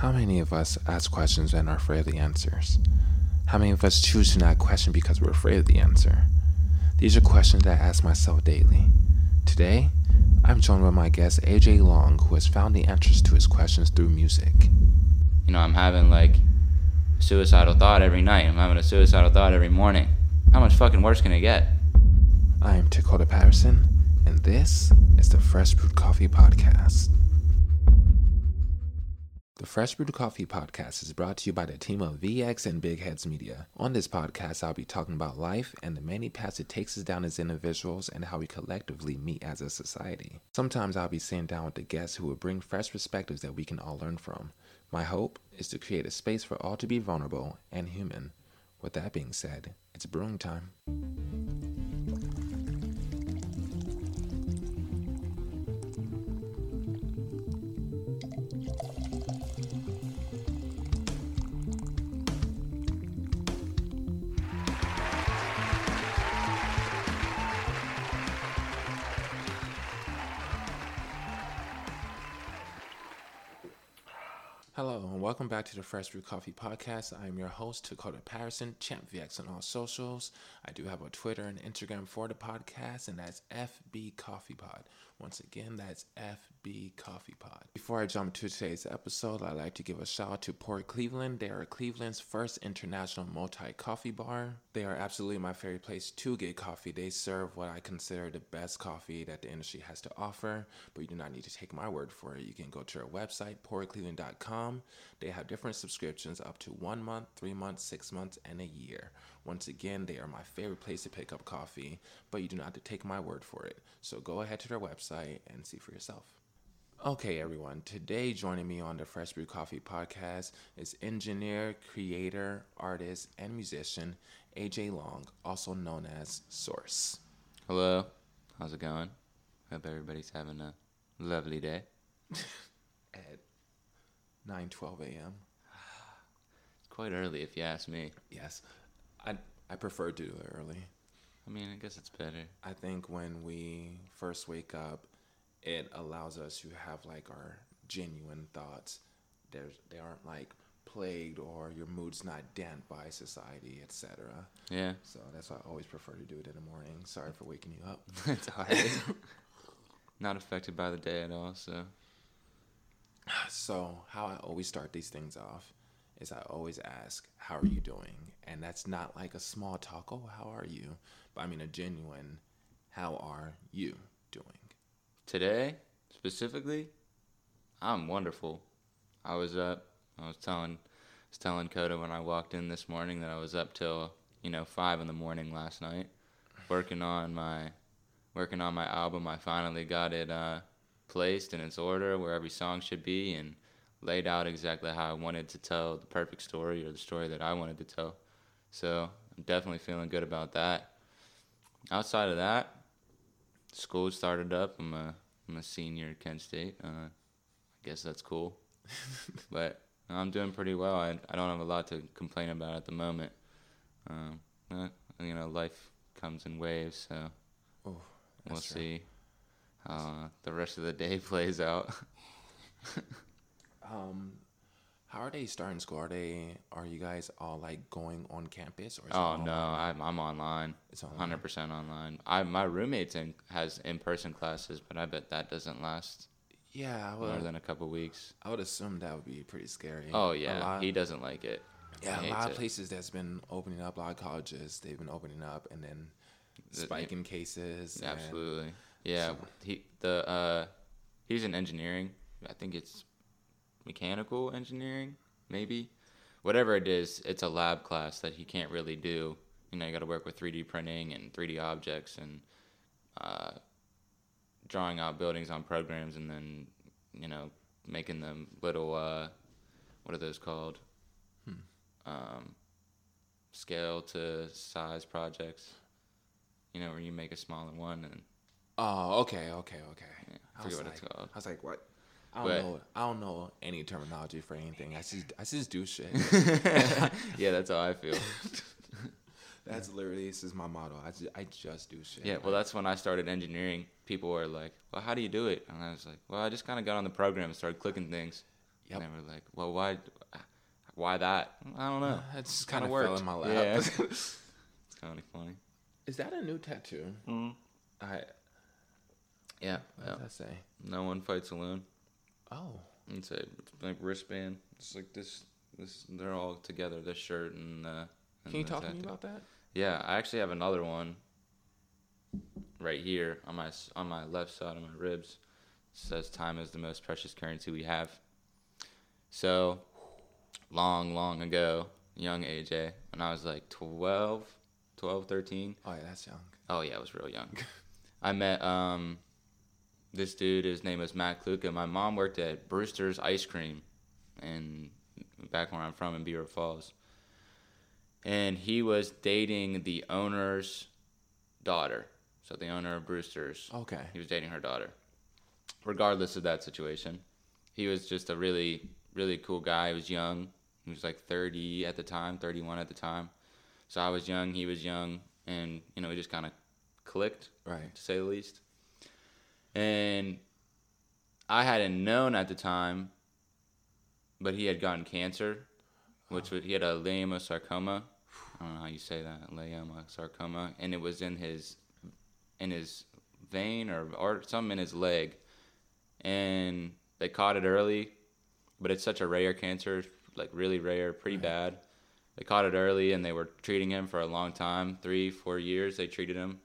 How many of us ask questions and are afraid of the answers? How many of us choose to not question because we're afraid of the answer? These are questions that I ask myself daily. Today, I'm joined by my guest Ajay Long, who has found the answers to his questions through music. You know, I'm having like a suicidal thought every night. I'm having a suicidal thought every morning. How much fucking worse can it get? I am Dakota Patterson, and this is the Fresh Brewed Coffee Podcast. The Fresh Brewed Coffee Podcast is brought to you by the team of VX and Big Heads Media. On this podcast, I'll be talking about life and the many paths it takes us down as individuals and how we collectively meet as a society. Sometimes I'll be sitting down with the guests who will bring fresh perspectives that we can all learn from. My hope is to create a space for all to be vulnerable and human. With that being said, it's brewing time. Hello, and welcome back to the Fresh Brew Coffee Podcast. I am your host, Dakota Patterson, Champ VX on all socials. I do have a Twitter and Instagram for the podcast, and that's FB Coffee Pod. Once again, that's FB Coffee Pod. Before I jump into today's episode, I'd like to give a shout out to Pour Cleveland. They are Cleveland's first international multi coffee bar. They are absolutely my favorite place to get coffee. They serve what I consider the best coffee that the industry has to offer, but you do not need to take my word for it. You can go to their website, pourcleveland.com. They have different subscriptions up to one month, three months, six months, and a year. Once again, they are my favorite place to pick up coffee, but you do not have to take my word for it. So go ahead to their website and see for yourself. Okay, everyone. Today, joining me on the Fresh Brew Coffee podcast is engineer, creator, artist, and musician Ajay Long, also known as Source. Hello. How's it going? Hope everybody's having a lovely day. At 9:12 a.m. It's quite early if you ask me. Yes, I I prefer to do it early. I mean, I guess it's better. I think when we first wake up, it allows us to have like our genuine thoughts. There's they aren't like plagued or your mood's not dent by society, etc. Yeah. So that's why I always prefer to do it in the morning. Sorry for waking you up. it's alright. Not affected by the day at all, so. So how I always start these things off is I always ask, "How are you doing?" And that's not like a small talk. Oh, how are you? But I mean a genuine, "How are you doing?" Today, specifically, I'm wonderful. I was up. I was telling, I was telling Coda when I walked in this morning that I was up till you know five in the morning last night, working on my, working on my album. I finally got it uh, placed in its order where every song should be and laid out exactly how I wanted to tell the perfect story or the story that I wanted to tell. So I'm definitely feeling good about that. Outside of that, school started up. I'm a I'm a senior at Kent State. Uh, I guess that's cool, but I'm doing pretty well. I I don't have a lot to complain about at the moment. Um, uh, you know, life comes in waves, so Oh, we'll true. see how uh, the rest of the day plays out. Um, how are they starting school? Are they? Are you guys all like going on campus or? Is oh no. I'm I'm online. It's? Hundred percent online. I my roommate's in has in person classes, but I bet that doesn't last Yeah, I more would. than a couple weeks. I would assume that would be pretty scary. Oh yeah, lot- he doesn't like it. Yeah, He a lot of it. places that's been opening up, a lot of colleges, they've been opening up and then The- spiking cases. and- Absolutely. Yeah. so- He the uh he's in engineering. I think it's mechanical engineering, maybe. Whatever it is, it's a lab class that he can't really do. You know, you got to work with 3D printing and 3D objects and uh, drawing out buildings on programs and then, you know, making them little, uh, what are those called? Um, scale to size projects. You know, where you make a smaller one and Oh, okay, okay, okay. Yeah, I I forget what it's called. I was like, what? I don't But- know. I don't know any terminology for anything. I just, I just do shit. yeah, that's how I feel. That's literally this is my motto. I just, I just do shit. Yeah, well, that's when I started engineering. People were like, "Well, how do you do it?" And I was like, "Well, I just kind of got on the program and started clicking things." Yep. And they were like, "Well, why, why that? I don't know. It's just kind of fell worked. in my lap. Yeah. it's kind of funny." Is that a new tattoo? Mm. I Yeah. what yeah. does that say? No one fights alone. Oh, It's a like wristband. It's like this. This they're all together. This shirt and. Uh, and can you talk to me about that? Yeah, I actually have another one. Right here on my on my left side of my ribs, it says "Time is the most precious currency we have." So, long, long ago, young Ajay, when I was like 12, 12, 13. Oh yeah, that's young. Oh yeah, I was real young. I met um this dude. His name was Matt Kluka. My mom worked at Brewster's Ice Cream, and back where I'm from in Beaver Falls. And he was dating the owner's daughter. So the owner of Brewster's. Okay. He was dating her daughter. Regardless of that situation, he was just a really, really cool guy. He was young. He was like 30 at the time, 31 at the time. So I was young, he was young, and you know, we just kind of clicked, Right. to say the least. And I hadn't known at the time, but he had gotten cancer, which was, he had a leiomyosarcoma. I don't know how you say that, leiomyosarcoma, and it was in his in his vein or or something in his leg, and they caught it early, but it's such a rare cancer, like really rare, pretty Right. bad. They caught it early, and they were treating him for a long time, three, four years. They treated him.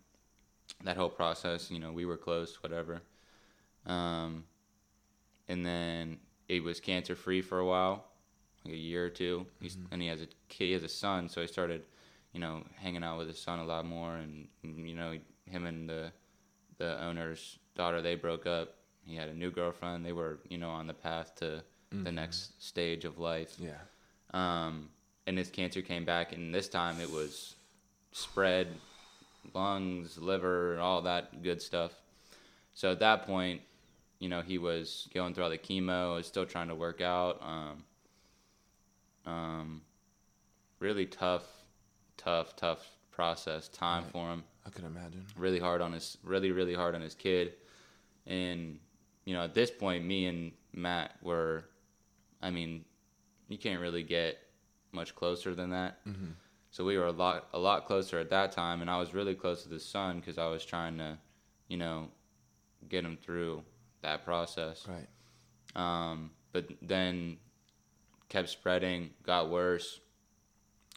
That whole process, you know, we were close, whatever. Um, and then it was cancer free for a while, like a year or 2 He's, and he has a kid, he has a son, so he started, you know, hanging out with his son a lot more. And you know, him and the the owner's daughter, they broke up. He had a new girlfriend. They were, you know, on the path to the next stage of life. Yeah. Um, and his cancer came back, and this time it was spread lungs, liver, all that good stuff. So at that point, you know, he was going through all the chemo, was still trying to work out. Um, um, really tough, tough, tough process, time Right. for him I could imagine. really hard on his really really hard on his kid and you know at this point me and matt were i mean you can't really get much closer than that Mm-hmm. So we were a lot a lot closer at that time and i was really close to the son because i was trying to you know get him through that process Right. um, but then kept spreading, got worse.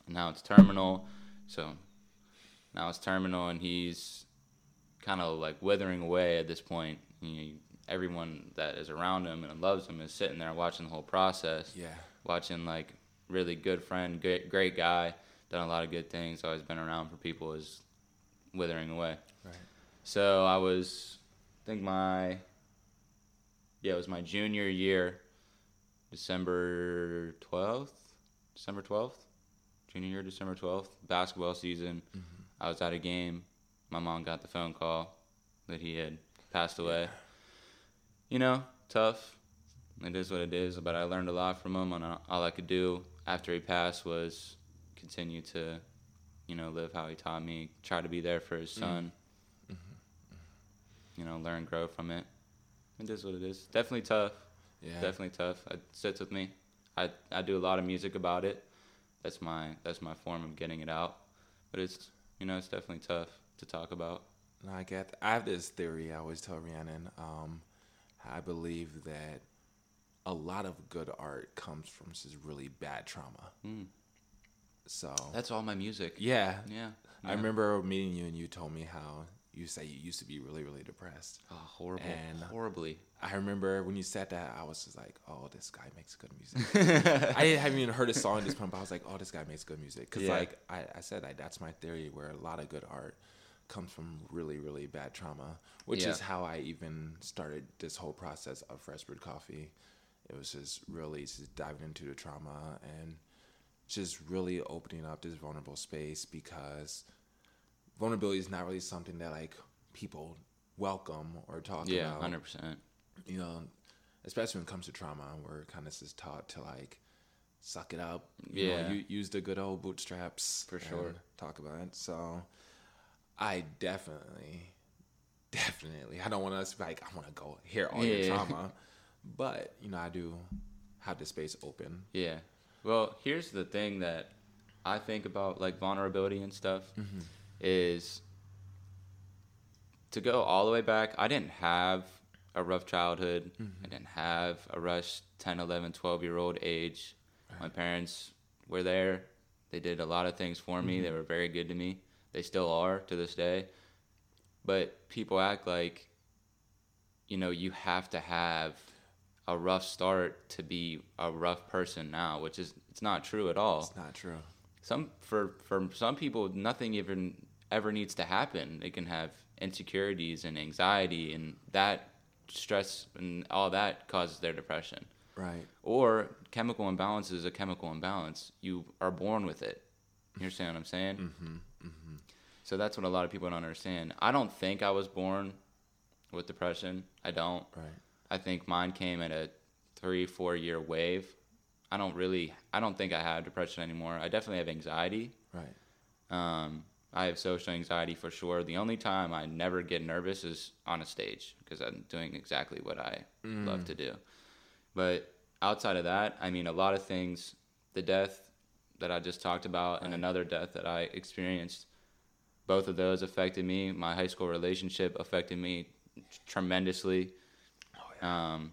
And now it's terminal. So now it's terminal, and he's kind of like withering away at this point. You know, everyone that is around him and loves him is sitting there watching the whole process, Yeah. watching like really good friend, great, great guy, done a lot of good things, always been around for people, is withering away. Right. So I was, I think my, yeah, it was my junior year, December 12th, December 12th, junior year, December 12th, basketball season. Mm-hmm. I was at a game. My mom got the phone call that he had passed away. You know, tough. It is what it is, but I learned a lot from him, and all I could do after he passed was continue to, you know, live how he taught me, try to be there for his son you know, learn, grow from it. It is what it is. Definitely tough. Yeah. Definitely tough. It sits with me. I I do a lot of music about it. That's my that's my form of getting it out. But it's you know it's definitely tough to talk about. No, I get. I have this theory. I always tell Rhiannon. Um, I believe that a lot of good art comes from just really bad trauma. Mm. So That's all my music. yeah, Yeah. I remember meeting you and you told me how you say you used to be really, really depressed. Oh, horrible. And- horribly. I remember when you said that, I was just like, "Oh, this guy makes good music." I haven't even heard a song at this point, but I was like, "Oh, this guy makes good music." Because, Yeah. like I, I said, like, that's my theory, where a lot of good art comes from really, really bad trauma, which Yeah. is how I even started this whole process of Fresh Brewed Coffee. It was just really just diving into the trauma and just really opening up this vulnerable space because vulnerability is not really something that like people welcome or talk Yeah, about hundred percent. you know, especially when it comes to trauma, we're kind of just taught to like suck it up. You Yeah. know, u- use the good old bootstraps For sure. Talk about it. So, I definitely, definitely, I don't want us to be like I want to go hear all your trauma, but you know, I do have the space open. Yeah. Well, here's the thing that I think about like vulnerability and stuff Mm-hmm. is to go all the way back. I didn't have a rough childhood. Mm-hmm. I didn't have a rush 10, 11, 12 year old age. My parents were there. They did a lot of things for me. Mm-hmm. They were very good to me. They still are to this day. But people act like, you know, you have to have a rough start to be a rough person now, which is it's not true at all. It's not true. Some for for some people, nothing even ever needs to happen. They can have insecurities and anxiety, and that stress and all that causes their depression. Right. Or chemical imbalance is a chemical imbalance. You are born with it. You understand what I'm saying? Mm-hmm. Mm-hmm. So that's what a lot of people don't understand. I don't think I was born with depression. I don't. Right. I think mine came at a three, four year wave. I don't really, I don't think I have depression anymore. I definitely have anxiety. Right. Um, I have social anxiety for sure. The only time I never get nervous is on a stage because I'm doing exactly what I love to do. But outside of that, I mean, a lot of things, the death that I just talked about and another death that I experienced, both of those affected me. My high school relationship affected me tremendously. Um,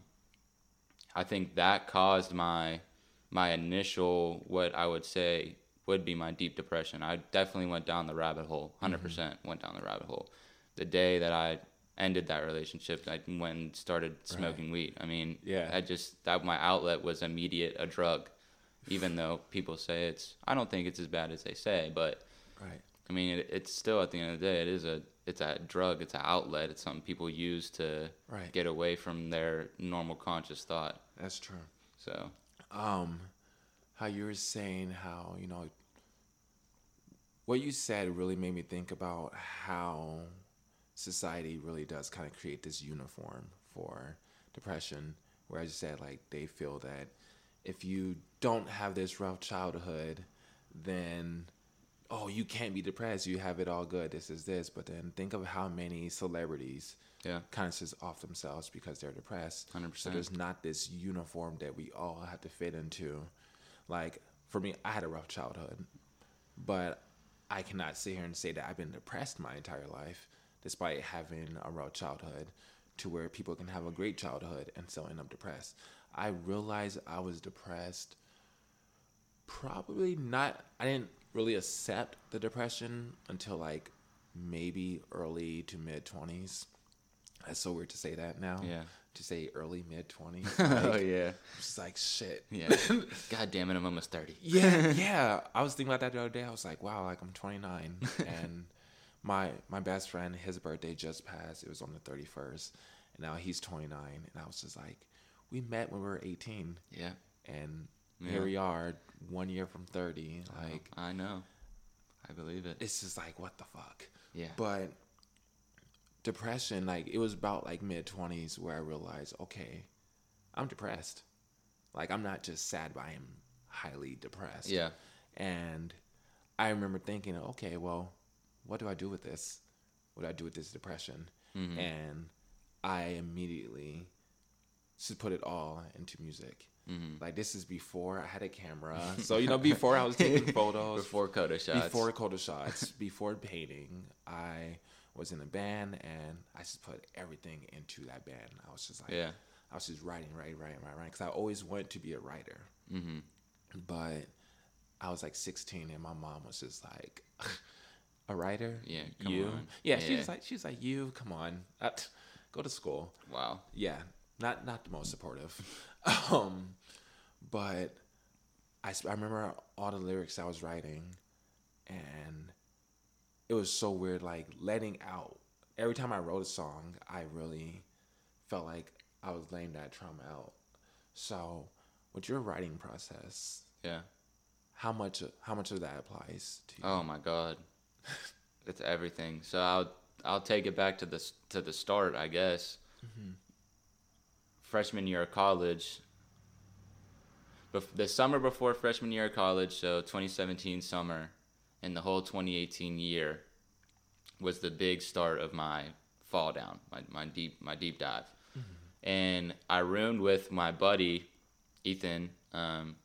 I think that caused my my initial what I would say would be my deep depression. I definitely went down the rabbit hole. 100% went down the rabbit hole. The day that I ended that relationship, I went and started smoking weed. I mean, Yeah. I just that my outlet was immediate a drug. Even though people say it's, I don't think it's as bad as they say, but Right. I mean, it, it's still at the end of the day, it is a it's a drug, it's an outlet, it's something people use to Right. get away from their normal conscious thought. That's true. So um how you were saying how you know what you said really made me think about how society really does kind of create this uniform for depression where I just said like they feel that if you don't have this rough childhood then oh you can't be depressed you have it all good this is this but then think of how many celebrities yeah, kind of says off themselves because they're depressed. 100%. So there's not this uniform that we all have to fit into. Like for me, I had a rough childhood, but I cannot sit here and say that I've been depressed my entire life, despite having a rough childhood, to where people can have a great childhood and still end up depressed. I realized I was depressed. Probably not. I didn't really accept the depression until like maybe early to mid twenties. That's so weird to say that now. Yeah. To say early mid twenties. oh yeah, It's like shit. yeah. God damn it, I'm almost thirty. Yeah, yeah. I was thinking about that the other day. I was like, wow, like I'm 29, and my my best friend, his birthday just passed. It was on the 31st, and now he's 29, and I was just like, we met when we were 18, Yeah, and Yeah. here we are, one year from 30. Like, I know. I believe it. it's just like, what the fuck. Yeah. But depression, like it was about like mid twenties where I realized, okay, I'm depressed. Like I'm not just sad, but I am highly depressed. Yeah. And I remember thinking, okay, well, what do I do with this? What do I do with this depression? Mm-hmm. And I immediately just put it all into music. Mm-hmm. Like this is before I had a camera, so you know before I was taking photos, Before Coda shots. before Coda Shots, before painting, I was in a band and I just put everything into that band. I was just like, Yeah. I was just writing, writing, writing, writing, because I always wanted to be a writer. Mm-hmm. But I was like 16 and my mom was just like, a writer? Yeah, come you? on. Yeah, she Yeah. was like, she was like, you, come on, uh, go to school Wow. yeah, not not the most supportive. um, but I remember all the lyrics I was writing, and it was so weird. Like letting out every time I wrote a song, I really felt like I was laying that trauma out. So, with your writing process, Yeah. how much how much of that applies to you? Oh my God. it's everything. So I'll I'll take it back to the to the start, I guess. Freshman year of college. Bef- the summer before freshman year of college, so 2017 summer, and the whole 2018 year, was the big start of my fall down, my, my deep my deep dive, and I roomed with my buddy, Ethan, um,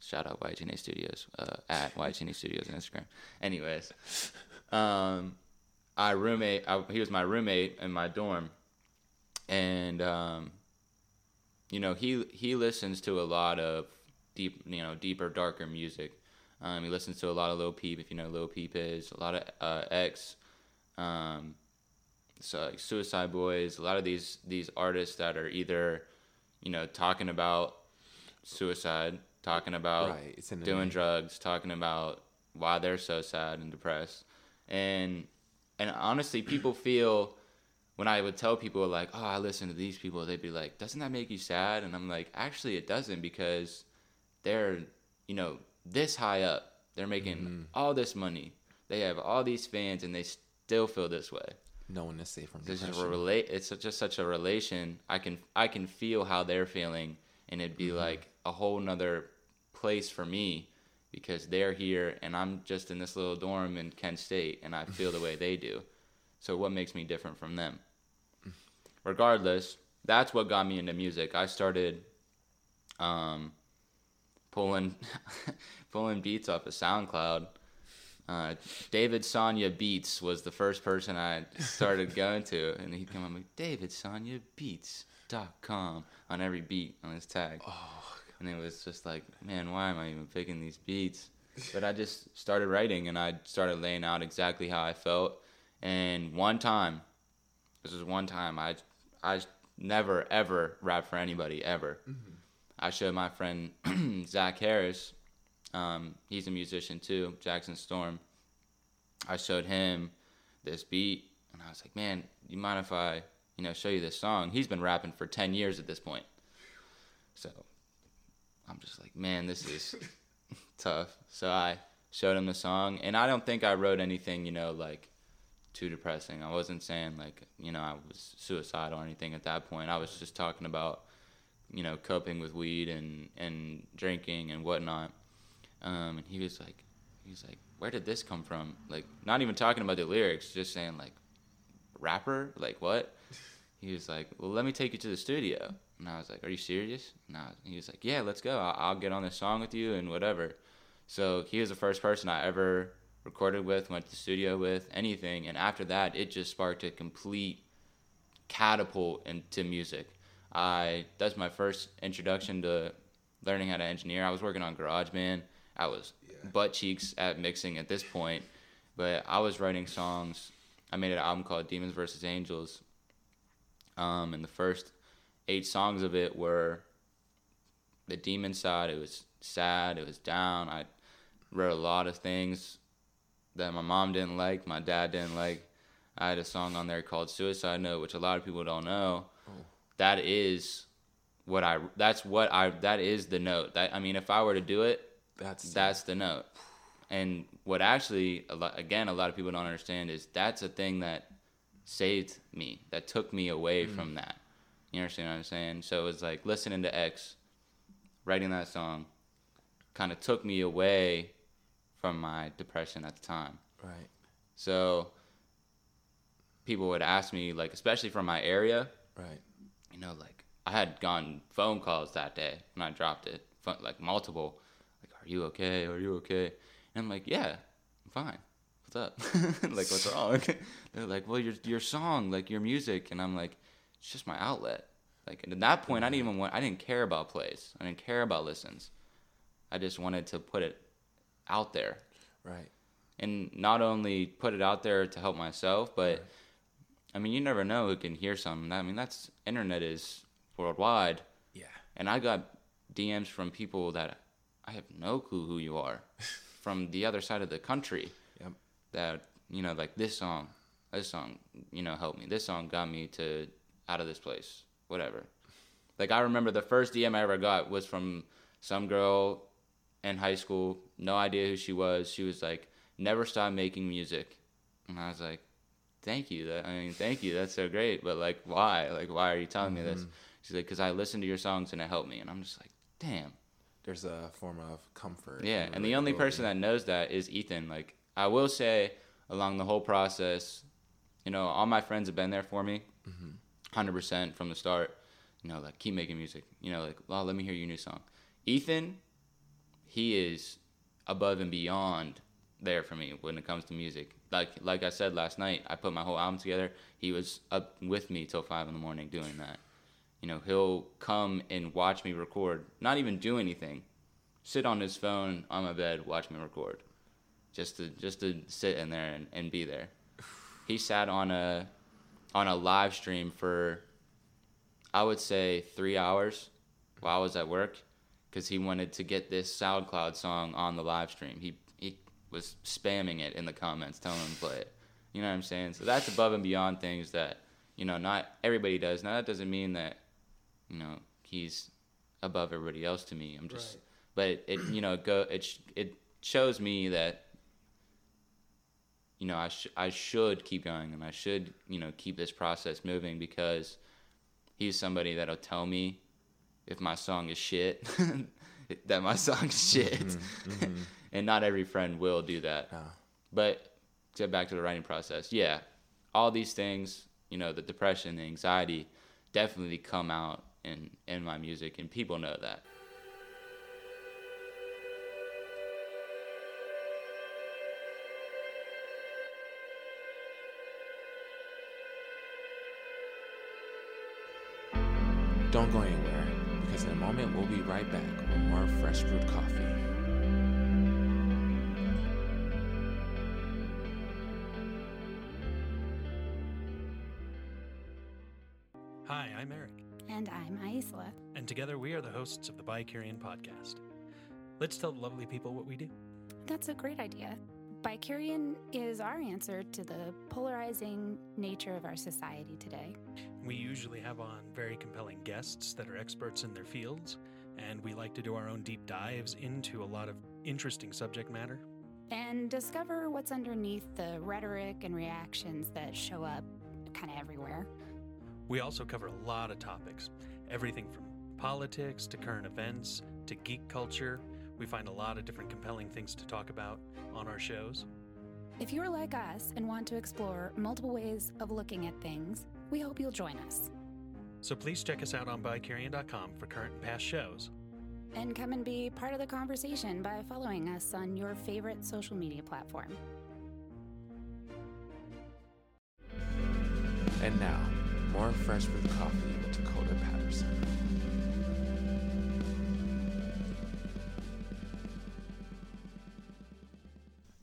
shout out YGNA Studios uh, at YGNA Studios on Instagram. Anyways, um, I roommate. I, he was my roommate in my dorm, and um, you know he he listens to a lot of deep, you know, deeper, darker music. Um, he listens to a lot of Lil Peep, if you know Lil Peep is a lot of uh, X, um, so like Suicide Boys, a lot of these these artists that are either, you know, talking about suicide, talking about Right, it's in the doing drugs, talking about why they're so sad and depressed, and and honestly, people feel when I would tell people like, "Oh, I listen to these people," they'd be like, "Doesn't that make you sad?" And I'm like, "Actually, it doesn't because they're, you know, this high up. They're making Mm-hmm. all this money. They have all these fans, and they still feel this way. No one is safe from This is a depression. relate. It's just such a relation. I can I can feel how they're feeling, and it'd Mm-hmm. be like a whole nother place for me because they're here, and I'm just in this little dorm in Kent State, and I feel the way they do. So what makes me different from them? Regardless, that's what got me into music. I started um, pulling pulling beats off of SoundCloud. Uh, David Sonya Beats was the first person I started going to, and he'd come up with David Sonya Beats.com on every beat on his tag. And it was just like, man, why am I even picking these beats? But I just started writing and I started laying out exactly how I felt. And one time, this is one time, I, I never ever rap for anybody ever. I showed my friend Zach Harris. Um, he's a musician too, Jackson Storm. I showed him this beat, and I was like, "Man, you mind if I, you know, show you this song?" He's been rapping for ten years at this point, so I'm just like, "Man, this is tough." So I showed him the song, and I don't think I wrote anything, you know, like too depressing. I wasn't saying like, you know, I was suicidal or anything at that point. I was just talking about you know, coping with weed and, and drinking and whatnot. Um, and he was like, he was like, where did this come from? Like, not even talking about the lyrics, just saying like, rapper, like what? He was like, well, let me take you to the studio. And I was like, are you serious? I, he was like, yeah, let's go. I'll, I'll get on this song with you and whatever. So he was the first person I ever recorded with, went to the studio with, anything. And after that, it just sparked a complete catapult into music. I that's my first introduction to learning how to engineer. I was working on GarageBand. I was butt cheeks at mixing at this point, but I was writing songs. I made an album called Demons versus Angels. Um, and the first eight songs of it were the demon side. It was sad. It was down. I wrote a lot of things that my mom didn't like, my dad didn't like. I had a song on there called Suicide Note, which a lot of people don't know. Oh. That is what I. That's what I. That is the note. That I mean, if I were to do it, That's that's the note. And what actually, a lot, again, a lot of people don't understand is that's a thing that saved me. That took me away mm. from that. You understand what I'm saying? So it was like listening to X, writing that song, kind of took me away from my depression at the time. right. So people would ask me, like, especially from my area, Right. you know, like I had gotten phone calls that day when I dropped it, like multiple, like, "Are you okay? Are you okay?" And I'm like, "Yeah, I'm fine. What's up? like, what's wrong?" They're like, "Well, your your song, like your music," and I'm like, "It's just my outlet." Like, and at that point, I didn't even want, I didn't care about plays, I didn't care about listens. I just wanted to put it out there, Right. and not only put it out there to help myself, but I mean, you never know who can hear something. I mean, that's internet is worldwide, Yeah. and I got DMs from people that I have no clue who you are, from the other side of the country. Yep. That you know, like this song, this song, you know, helped me. This song got me to out of this place, whatever. Like I remember the first DM I ever got was from some girl in high school, no idea who she was. She was like, "Never stop making music," and I was like, "Thank you. That I mean, thank you. That's so great. But like, why? Like, why are you telling me this?" Mm-hmm. She's like, "Cause I listened to your songs and it helped me." And I'm just like, "Damn." There's a form of comfort. Yeah, and the only person that knows that is Ethan. Like, I will say, along the whole process, you know, all my friends have been there for me, mm-hmm. 100 percent from the start. you know, like keep making music. You know, like oh, let me hear your new song. Ethan, he is above and beyond there for me when it comes to music. Like like I said last night, I put my whole album together. He was up with me till five in the morning doing that. You know, he'll come and watch me record, not even do anything, sit on his phone on my bed, watch me record, just to just to sit in there and, and be there. He sat on a on a live stream for I would say three hours while I was at work because he wanted to get this SoundCloud song on the live stream. He he was spamming it in the comments, telling him to play it. You know what I'm saying? So that's above and beyond things that you know not everybody does. Now that doesn't mean that you know he's above everybody else to me. I'm just, Right. but it you know go it it shows me that you know I sh- I should keep going and I should you know keep this process moving because he's somebody that'll tell me if my song is shit that my song is shit. Mm-hmm, mm-hmm. And not every friend will do that. But get back to the writing process yeah all these things you know the depression the anxiety definitely come out in in my music and people know that. Don't go anywhere, in a moment we'll be right back with more fresh brewed coffee. Hi, I'm Eric, And I'm Isla. and together we are the hosts of the Bicurian podcast. Let's tell the lovely people what we do. That's a great idea. Bicurian is our answer to the polarizing nature of our society today. We usually have on very compelling guests that are experts in their fields, and we like to do our own deep dives into a lot of interesting subject matter. And discover what's underneath the rhetoric and reactions that show up kind of everywhere. We also cover a lot of topics everything from politics to current events to geek culture. We find a lot of different compelling things to talk about on our shows. If you're like us and want to explore multiple ways of looking at things, we hope you'll join us. So please check us out on Bicurian.com for current and past shows. And come and be part of the conversation by following us on your favorite social media platform. And now, more fresh brewed coffee with Dakota Patterson.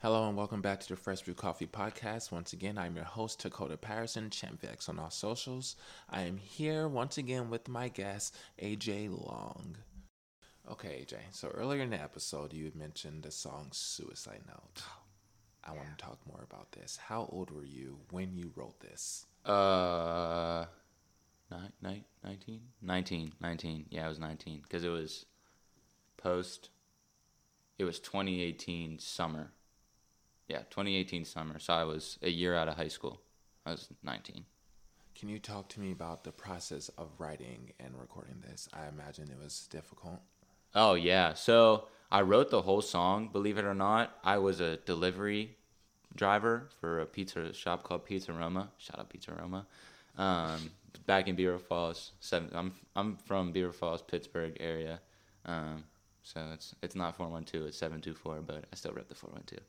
Hello and welcome back to the Fresh Brew Coffee Podcast. Once again, I'm your host, Dakota Patterson, ChampVX on all socials. I am here once again with my guest, Ajay Long. Okay, Ajay, so earlier in the episode, you had mentioned the song Suicide Note. I want to talk more about this. How old were you when you wrote this? Uh, nine, nine, 19? 19, 19. Yeah, I was 19 because it was post. It was 2018 summer. Yeah, 2018 summer. So I was a year out of high school. I was 19. Can you talk to me about the process of writing and recording this? I imagine it was difficult. Oh yeah. So I wrote the whole song. Believe it or not, I was a delivery driver for a pizza shop called Pizza Roma. Shout out Pizza Roma. Um, back in Beaver Falls. Seven, I'm I'm from Beaver Falls, Pittsburgh area. Um, so it's it's not four one two. It's seven two four. But I still rep the four one two.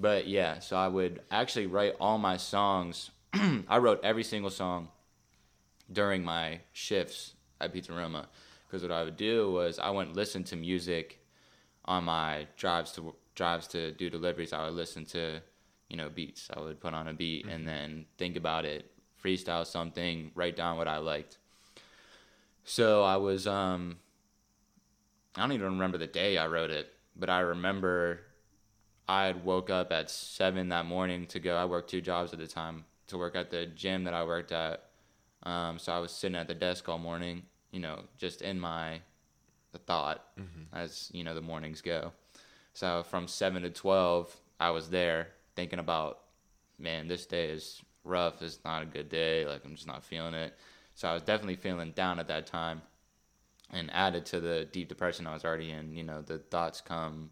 But yeah, so I would actually write all my songs. I wrote every single song during my shifts at Pizza Roma. Because what I would do was I wouldn't listen to music on my drives to drives to do deliveries. I would listen to, you know, beats. I would put on a beat and then think about it, freestyle something, write down what I liked. So I was um I don't even remember the day I wrote it, but I remember I had woke up at seven that morning to go. I worked two jobs at the time to work at the gym that I worked at. Um, so I was sitting at the desk all morning, you know, just in my the thought as you know the mornings go. So from seven to twelve, I was there thinking about, man, this day is rough. It's not a good day. Like I'm just not feeling it. So I was definitely feeling down at that time, and added to the deep depression I was already in. You know, the thoughts come,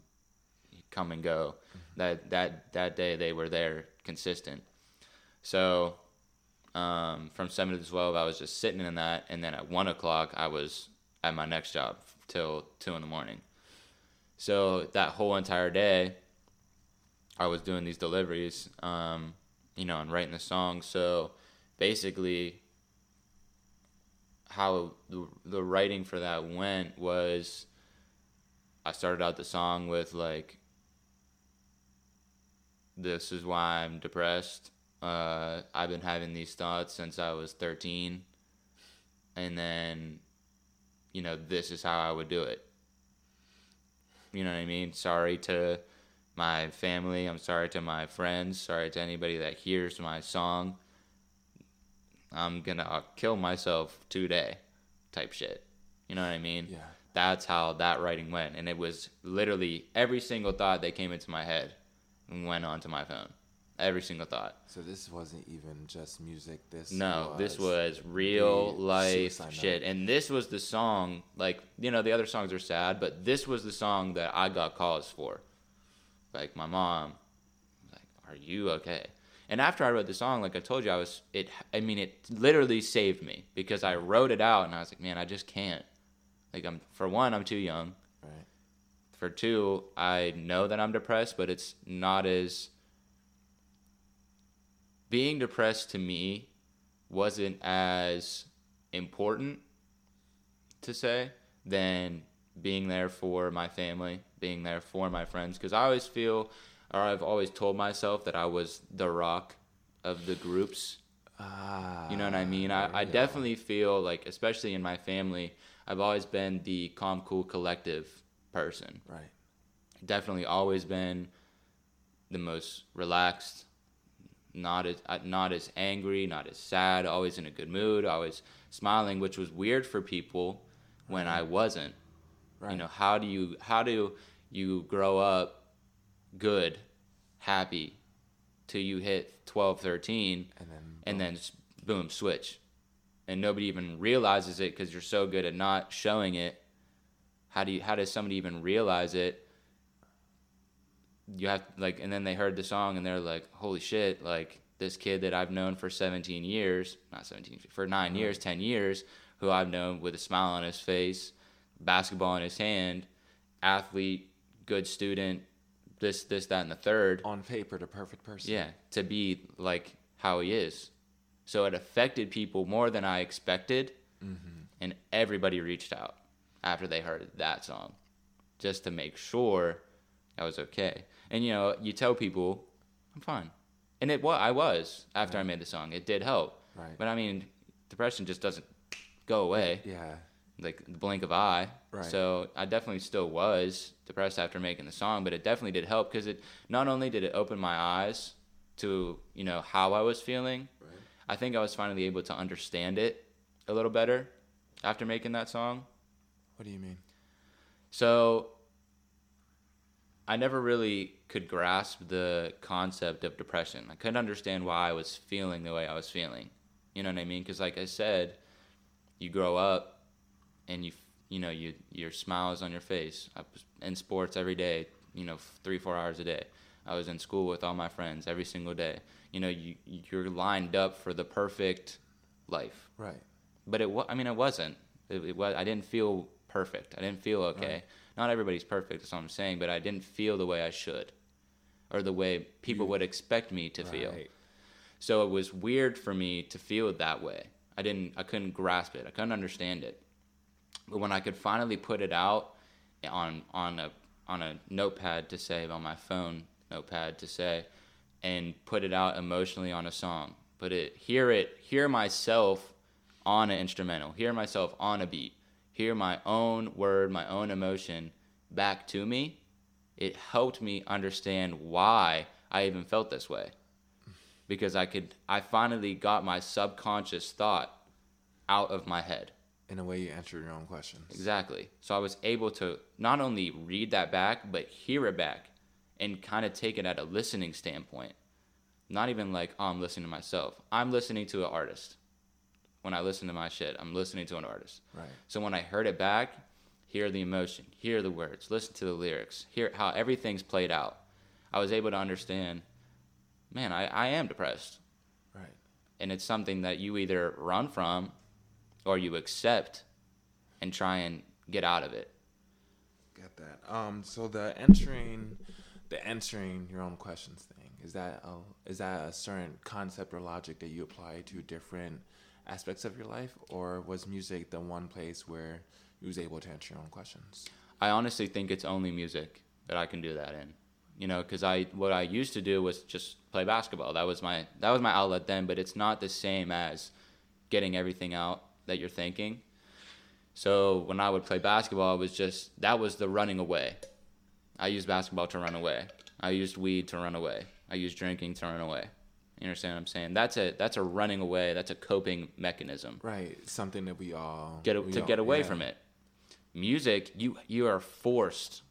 come and go. That that that day they were there consistent. So Um, from seven to twelve, I was just sitting in that, and then at one o'clock, I was at my next job till two in the morning. So that whole entire day, I was doing these deliveries, um, you know, and writing the song. So basically, how the, the writing for that went was I started out the song with like, this is why I'm depressed. Uh, I've been having these thoughts since I was 13. And then, you know, this is how I would do it. You know what I mean? Sorry to my family. I'm sorry to my friends. Sorry to anybody that hears my song. I'm gonna kill myself today, type shit. You know what I mean? Yeah. That's how that writing went, and it was literally every single thought that came into my head went onto my phone. Every single thought. So this wasn't even just music. This No, was this was real life shit. note. And this was the song, like, you know, the other songs are sad, but this was the song that I got calls for. Like, my mom, like, are you okay? And after I wrote the song, like I told you, I was, it, I mean, it literally saved me because I wrote it out and I was like, man, I just can't. Like, I'm, for one, I'm too young. For two, I know that I'm depressed, but it's not as being depressed to me wasn't as important to say than being there for my family, being there for my friends. Because I always feel, or I've always told myself that I was the rock of the groups. Ah. You know what I mean? I, I definitely feel like, especially in my family, I've always been the calm, cool, collective person. Right. Definitely always been the most relaxed, not as uh, not as angry, not as sad, always in a good mood, always smiling, which was weird for people when I wasn't. Right. You know, how do you how do you grow up good, happy till you hit 12, 13 And then. and then boom switch and nobody even realizes it because you're so good at not showing it how do you how does somebody even realize it? You have like and then they heard the song and they're like holy shit like this kid that i've known for 17 years not 17 for 9 uh-huh. years 10 years who i've known with a smile on his face basketball in his hand athlete good student this this that and the third. On paper, the perfect person. yeah, to be like how he is. So it affected people more than I expected, mm-hmm. and everybody reached out after they heard that song, just to make sure I was okay. And you know, you tell people I'm fine, and it was I was after I made the song. It did help, Right. but I mean, depression just doesn't go away Yeah. like the blink of eye. Right. So I definitely still was depressed after making the song, but it definitely did help because it not only did it open my eyes to you know how I was feeling, Right. I think I was finally able to understand it a little better after making that song. What do you mean? So I never really could grasp the concept of depression. I couldn't understand why I was feeling the way I was feeling. You know what I mean? Because like I said, you grow up and you you know you your smile is on your face. I was in sports every day. You know, three four hours a day. I was in school with all my friends every single day. You know, you you're lined up for the perfect life Right. but it was i mean it wasn't it, it was i didn't feel perfect. I didn't feel okay. Right. not everybody's perfect that's what i'm saying but i didn't feel the way i should or the way people would expect me to feel. So it was weird for me to feel that way. I didn't i couldn't grasp it. I couldn't understand it. But when i could finally put it out on on a on a notepad to say on my phone notepad to say and put it out emotionally on a song put it hear it hear myself on an instrumental hear myself on a beat hear my own word my own emotion back to me it helped me understand why i even felt this way because i could i finally got my subconscious thought out of my head In a way, you answer your own questions. Exactly. So I was able to not only read that back, but hear it back and kind of take it at a listening standpoint. Not even like, oh, I'm listening to myself. I'm listening to an artist. When I listen to my shit, I'm listening to an artist. Right. So when I heard it back, hear the emotion, hear the words, listen to the lyrics, hear how everything's played out. I was able to understand, man, I, I am depressed. Right. and it's something that you either run from or you accept and try and get out of it. Get that. Um, so the answering, the answering your own questions thing is that a, is that a certain concept or logic that you apply to different aspects of your life, or was music the one place where you was able to answer your own questions? I honestly think it's only music that I can do that in. You know, because I what I used to do was just play basketball. That was my that was my outlet then, but it's not the same as getting everything out that you're thinking. So when I would play basketball, it was just that was the running away. I used basketball to run away. I used weed to run away. I used drinking to run away. You understand what I'm saying? That's a that's a running away. That's a coping mechanism. Right, something that we all Get we to all- get away yeah. from it. Music, you you are forced.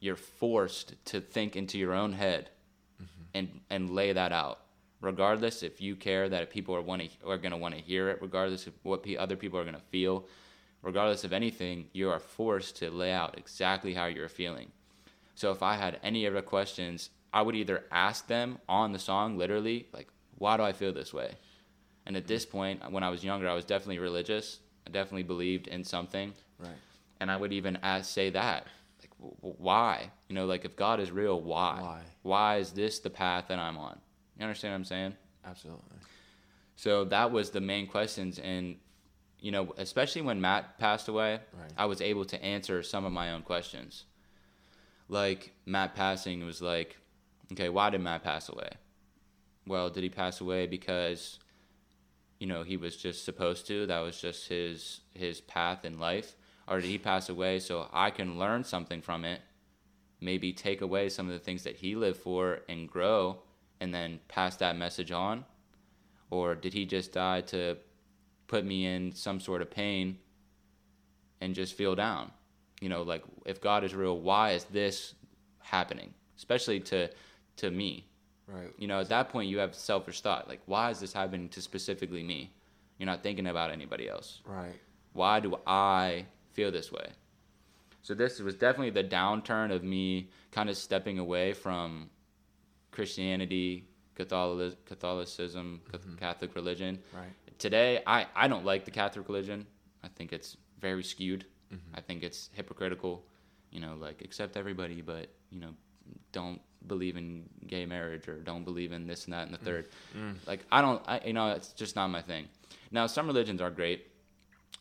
You're forced to think into your own head, Mm-hmm. and and lay that out. Regardless if you care that people are want to are gonna want to hear it. Regardless of what pe- other people are gonna feel. Regardless of anything, you are forced to lay out exactly how you're feeling. So if I had any other questions, I would either ask them on the song, literally, like, why do I feel this way? And at this point, when I was younger, I was definitely religious. I definitely believed in something. Right. And I would even ask, say that, like, w- why? You know, like, if God is real, why? Why? Why is this the path that I'm on? You understand what I'm saying? Absolutely. So that was the main questions. And, you know, especially when Matt passed away, Right. I was able to answer some of my own questions. Like Matt passing was like, okay, why did Matt pass away? Well, did he pass away because, you know, he was just supposed to? That was just his his path in life, or did he pass away so I can learn something from it? Maybe take away some of the things that he lived for and grow, and then pass that message on, or did he just die to put me in some sort of pain and just feel down. You know, like if God is real, why is this happening? Especially to to me. Right. You know, at that point you have selfish thought. Like, why is this happening to specifically me? You're not thinking about anybody else. Right. Why do I feel this way? So this was definitely the downturn of me kind of stepping away from Christianity, Catholic, Catholicism, mm-hmm. Catholic religion, Right. today I, I don't like the catholic religion i think it's very skewed mm-hmm. i think it's hypocritical you know like accept everybody but you know don't believe in gay marriage or don't believe in this and that and the mm. third. Mm. Like i don't I, you know it's just not my thing. Now some religions are great.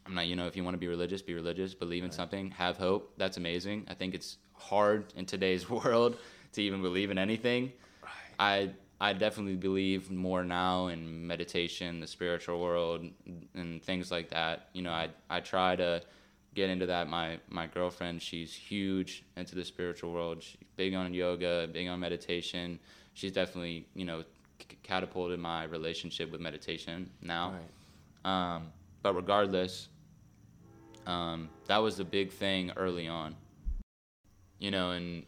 I'm not you know if you want to be religious be religious. Believe in something. Have hope. That's amazing. I think it's hard in today's world to even believe in anything. I I definitely believe more now in meditation, the spiritual world, and things like that. You know, I I try to get into that. My my girlfriend, she's huge into the spiritual world. She's big on yoga, big on meditation. She's definitely you know c- catapulted my relationship with meditation now. Right. Um, but regardless, um, that was the big thing early on. You know, and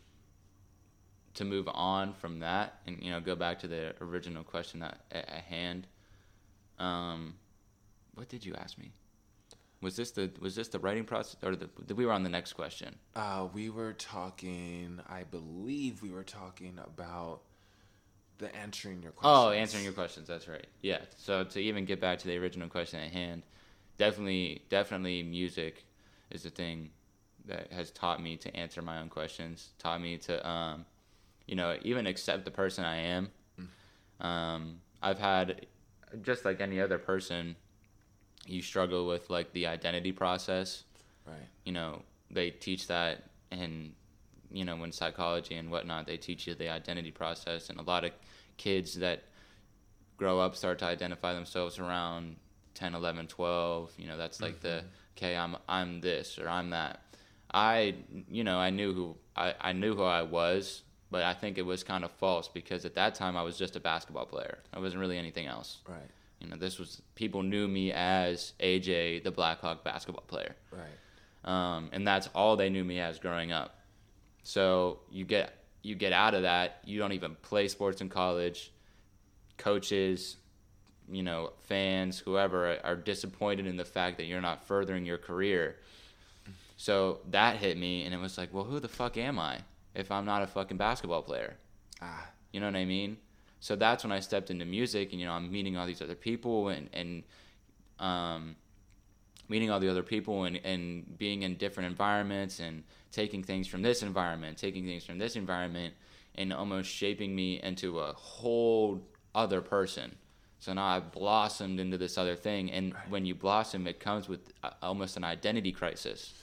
to move on from that and you know go back to the original question at, at at hand. Um, what did you ask me? Was this the was this the writing process or the, we were on the next question? Uh, we were talking. I believe we were talking about the answering your questions. Oh, answering your questions. That's right. Yeah. So to even get back to the original question at hand, definitely, definitely, music is the thing that has taught me to answer my own questions. Taught me to, um, you know, even accept the person I am. Um, I've had, just like any other person, you struggle with like the identity process. Right. you know they teach that in you know in psychology and whatnot they teach you the identity process and a lot of kids that grow up start to identify themselves around 10 11 12 you know that's like the mm-hmm. okay i'm i'm this or i'm that. I you know i knew who i, I knew who i was but i think it was kind of false because at that time i was just a basketball player. I wasn't really anything else. Right. You know this was people knew me as Ajay the blackhawk basketball player Right. um, and that's all they knew me as growing up. So you get you get out of that. You don't even play sports in college. Coaches, you know, fans, whoever are disappointed in the fact that you're not furthering your career. So that hit me, and it was like, well, who the fuck am I if I'm not a fucking basketball player? Ah. You know what I mean? So that's when I stepped into music, and you know, I'm meeting all these other people, and and um, meeting all the other people, and and being in different environments, and taking things from this environment, taking things from this environment, and almost shaping me into a whole other person. So now I've blossomed into this other thing, and when you blossom, it comes with almost an identity crisis.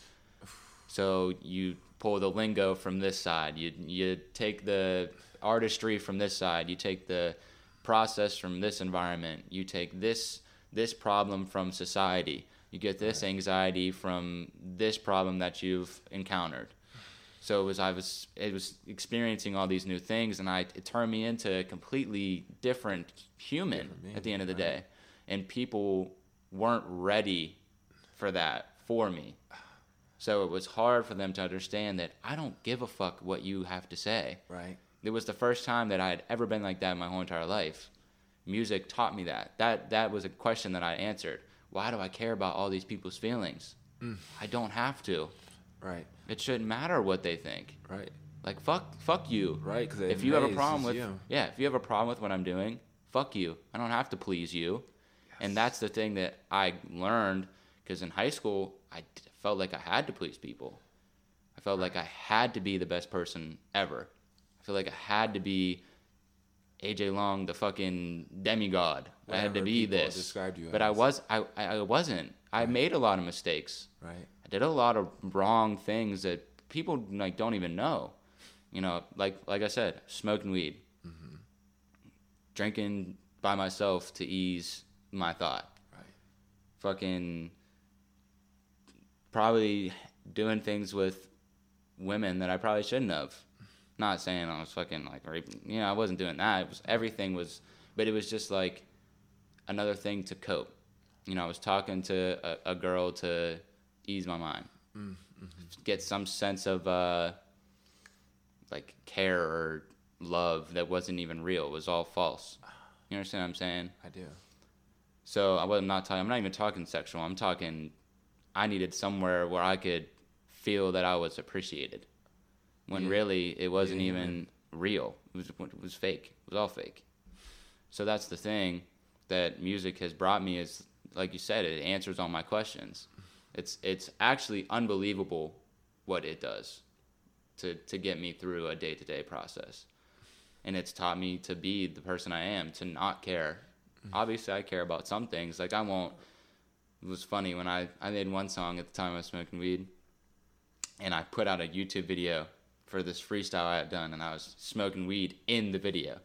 So you pull the lingo from this side, you you take the artistry from this side, you take the process from this environment, you take this this problem from society, you get this anxiety from this problem that you've encountered. So it was I was it was experiencing all these new things, and I it turned me into a completely different human Different being, at the end of the right. day, and people weren't ready for that for me. So it was hard for them to understand that I don't give a fuck what you have to say. Right. It was the first time that I had ever been like that in my whole entire life. Music taught me that. That that was a question that I answered. Why do I care about all these people's feelings? Mm. I don't have to. Right. It shouldn't matter what they think. Right. Like fuck fuck you. Right. Because If you have a problem with yeah, if you have a problem with what I'm doing, fuck you. I don't have to please you. And that's the thing that I learned because in high school I felt like I had to please people. I felt like I had to be the best person ever. I feel like I had to be Ajay Long, the fucking demigod. I had to be this. described you but I was I, I I wasn't. I made a lot of mistakes. Right. I did a lot of wrong things that people like don't even know. You know, like like I said, smoking weed, mm-hmm. drinking by myself to ease my thought, Right. fucking probably doing things with women that I probably shouldn't have. Not saying I was fucking like raping. You know, I wasn't doing that. It was everything was, but it was just like another thing to cope. You know, I was talking to a, a girl to ease my mind, get some sense of uh, like care or love that wasn't even real. It was all false. You understand what I'm saying? I do. So I was not talking. I'm not even talking sexual. I'm talking. I needed somewhere where I could feel that I was appreciated, when Yeah. really it wasn't Yeah, even real. It was it was fake. It was all fake. So that's the thing that music has brought me is like you said, it answers all my questions. It's it's actually unbelievable what it does to to get me through a day to day process. And it's taught me to be the person I am, to not care. Mm-hmm. Obviously I care about some things. Like I won't it was funny when I, I made one song at the time I was smoking weed and I put out a YouTube video for this freestyle I had done and I was smoking weed in the video.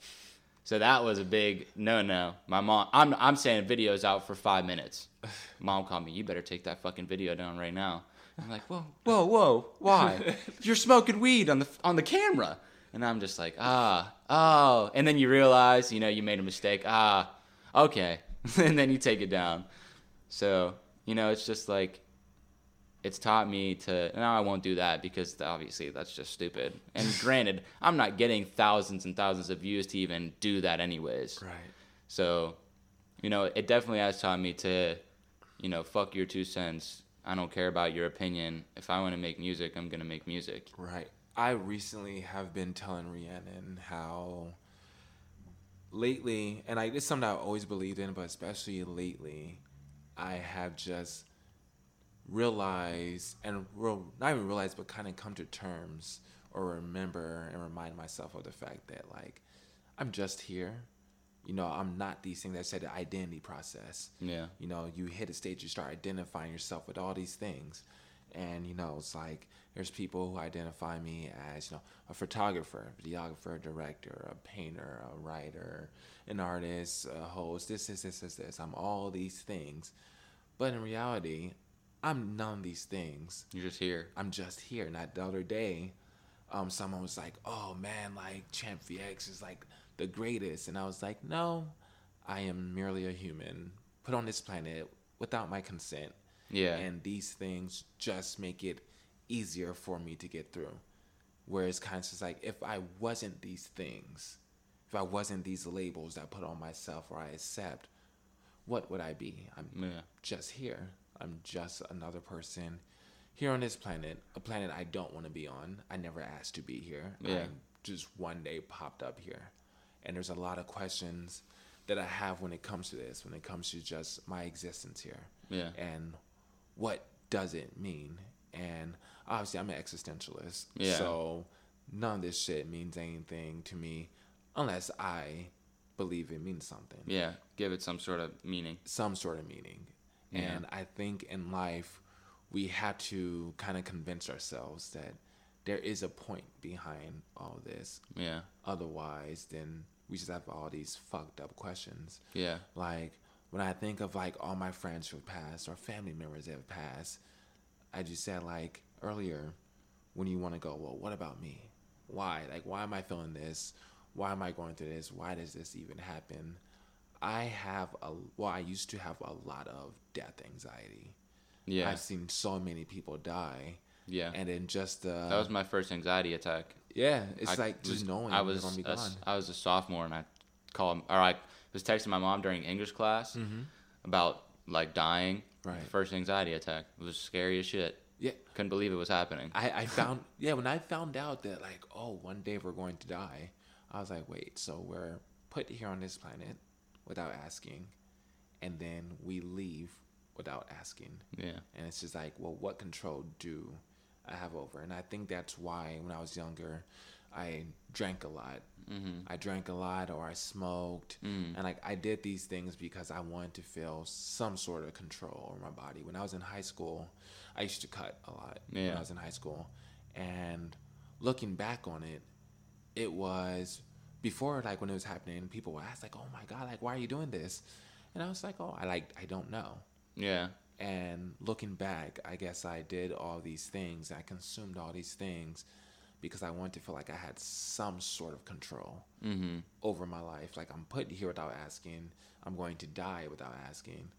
So that was a big no no. My mom I'm I'm saying video's out for five minutes. Mom called me, you better take that fucking video down right now. I'm like, whoa, whoa, whoa, why? You're smoking weed on the on the camera. And I'm just like, ah, oh. And then you realize, you know, you made a mistake. Ah, okay. and then you take it down. So, you know, it's just like it's taught me to now I won't do that because obviously that's just stupid. And granted, I'm not getting thousands and thousands of views to even do that anyways. Right. So, you know, it definitely has taught me to, you know, fuck your two cents. I don't care about your opinion. If I want to make music, I'm gonna make music. Right. I recently have been telling Rhiannon how lately, and I, it's something I've always believed in, but especially lately, I have just realized and real, not even realize, but kind of come to terms or remember and remind myself of the fact that like I'm just here. You know, I'm not these things that said the identity process. Yeah. You know, you hit a stage, you start identifying yourself with all these things. And, you know, it's like there's people who identify me as, you know, a photographer, videographer, director, a painter, a writer, an artist, a host, this, this, this, this, this. I'm all these things. But in reality, I'm none of these things. You're just here. I'm just here. Not the other day, um, someone was like, "Oh man, like ChampVX is like the greatest," and I was like, "No, I am merely a human put on this planet without my consent, Yeah. and these things just make it easier for me to get through." Whereas kind of just like if I wasn't these things, if I wasn't these labels that I put on myself or I accept, what would I be? I'm Yeah. just here. I'm just another person here on this planet, a planet I don't want to be on. I never asked to be here. Yeah. I just one day popped up here. and there's a lot of questions that I have when it comes to this, when it comes to just my existence here. Yeah. And what does it mean? And obviously, I'm an existentialist. Yeah. So none of this shit means anything to me unless I believe it means something Yeah. Give it some sort of meaning. some sort of meaning. Yeah. And I think in life, we have to kind of convince ourselves that there is a point behind all this. Yeah. Otherwise, then we just have all these fucked up questions. Yeah. Like when I think of like all my friends who have passed or family members that have passed, I just said like earlier, when you want to go, well, what about me? Why? Like, why am I feeling this? Why am I going through this? Why does this even happen? I have a well, I used to have a lot of death anxiety. Yeah. I've seen so many people die, Yeah. and then just uh, that was my first anxiety attack. yeah, it's I like just was- knowing I was gonna be a, gone. I was a sophomore and I called or I was texting my mom during English class about like dying. Mm-hmm. Right. First anxiety attack. It was scary as shit. Yeah, Couldn't believe it was happening. I, I found yeah when I found out that like oh one day we're going to die, I was like wait so we're put here on this planet without asking, and then we leave without asking, yeah. and it's just like well what control do I have over? And I think that's why when I was younger, I drank a lot. Mm-hmm. I drank a lot or I smoked. Mm. And like I did these things because I wanted to feel some sort of control over my body. When I was in high school, I used to cut a lot when I was in high school. And looking back on it, it was before like when it was happening, people would ask like, "Oh my god, like why are you doing this?" And I was like, "Oh, I like I don't know." Yeah. And looking back, I guess I did all these things. I consumed all these things because I wanted to feel like I had some sort of control Mm-hmm. over my life. Like I'm put here without asking. I'm going to die without asking.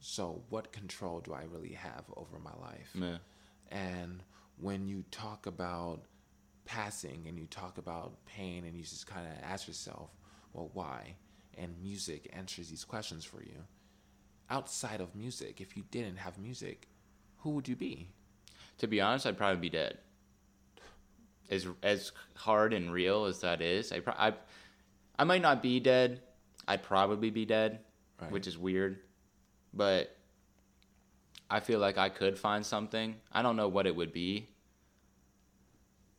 So what control do I really have over my life? Yeah. And when you talk about passing and you talk about pain and you just kind of ask yourself, well, why? And music answers these questions for you. Outside of music, if you didn't have music, who would you be? To be honest, I'd probably be dead. As as hard and real as that is, I pro- I, I might not be dead. I'd probably be dead, Right. which is weird. But I feel like I could find something. I don't know what it would be.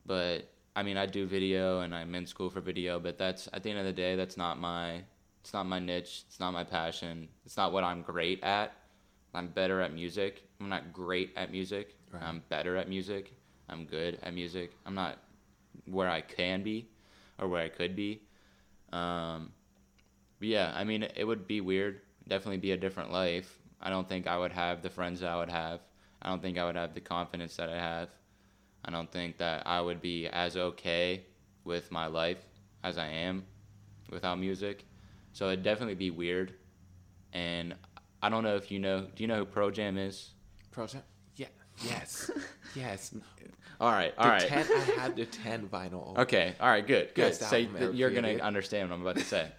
But I mean, I do video and I'm in school for video, but that's at the end of the day, that's not my it's not my niche, it's not my passion. It's not what I'm great at. I'm better at music. I'm not great at music. Right. I'm better at music. I'm good at music. I'm not where I can be or where I could be. Um, but yeah, I mean, it would be weird. Definitely be a different life. I don't think I would have the friends that I would have. I don't think I would have the confidence that I have. I don't think that I would be as okay with my life as I am without music. So it'd definitely be weird. And I don't know if you know. Do you know who Pearl Jam is? Project? Yeah. Yes. yes. All right. All right. 10, I have the 10 vinyl. Okay. All right. Good. Good. Best So you're gonna understand what I'm about to say.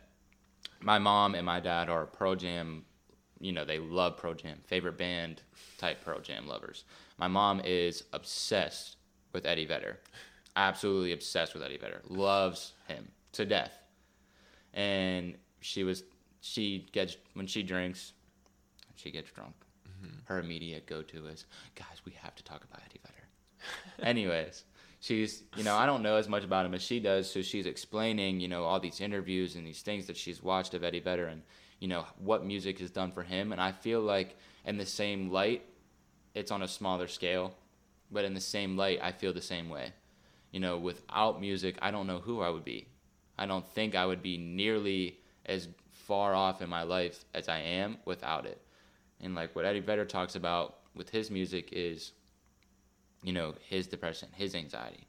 My mom and my dad are Pearl Jam. You know, they love Pearl Jam. Favorite band type Pearl Jam lovers. My mom is obsessed with Eddie Vedder. Absolutely obsessed with Eddie Vedder. Loves him to death. And she was she gets when she drinks, she gets drunk. Mm-hmm. Her immediate go to is, guys, we have to talk about Eddie Vedder. Anyways, she's you know I don't know as much about him as she does, so she's explaining you know all these interviews and these things that she's watched of Eddie Vedder and you know what music has done for him, and I feel like in the same light, it's on a smaller scale, but in the same light, I feel the same way. You know, without music, I don't know who I would be. I don't think I would be nearly as far off in my life as I am without it. And like what Eddie Vedder talks about with his music is, you know, his depression, his anxiety,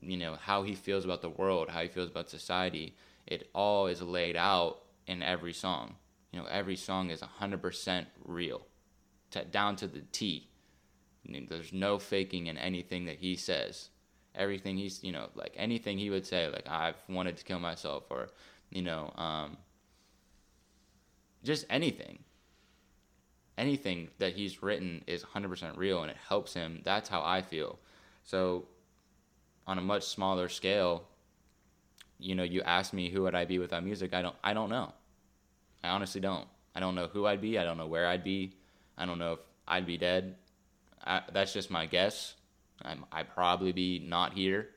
you know, how he feels about the world, how he feels about society. It all is laid out in every song. You know, every song is 100% real, to, down to the T. There's no faking in anything that he says. Everything he's, you know, like anything he would say, like I've wanted to kill myself, or, you know, um, just anything anything that he's written is 100% real and it helps him. That's how I feel. So, on a much smaller scale, you know, you ask me who would I be without music, I don't I don't know. I honestly don't. I don't know who I'd be. I don't know where I'd be. I don't know if I'd be dead. I, that's just my guess. I'm, I'd probably be not here.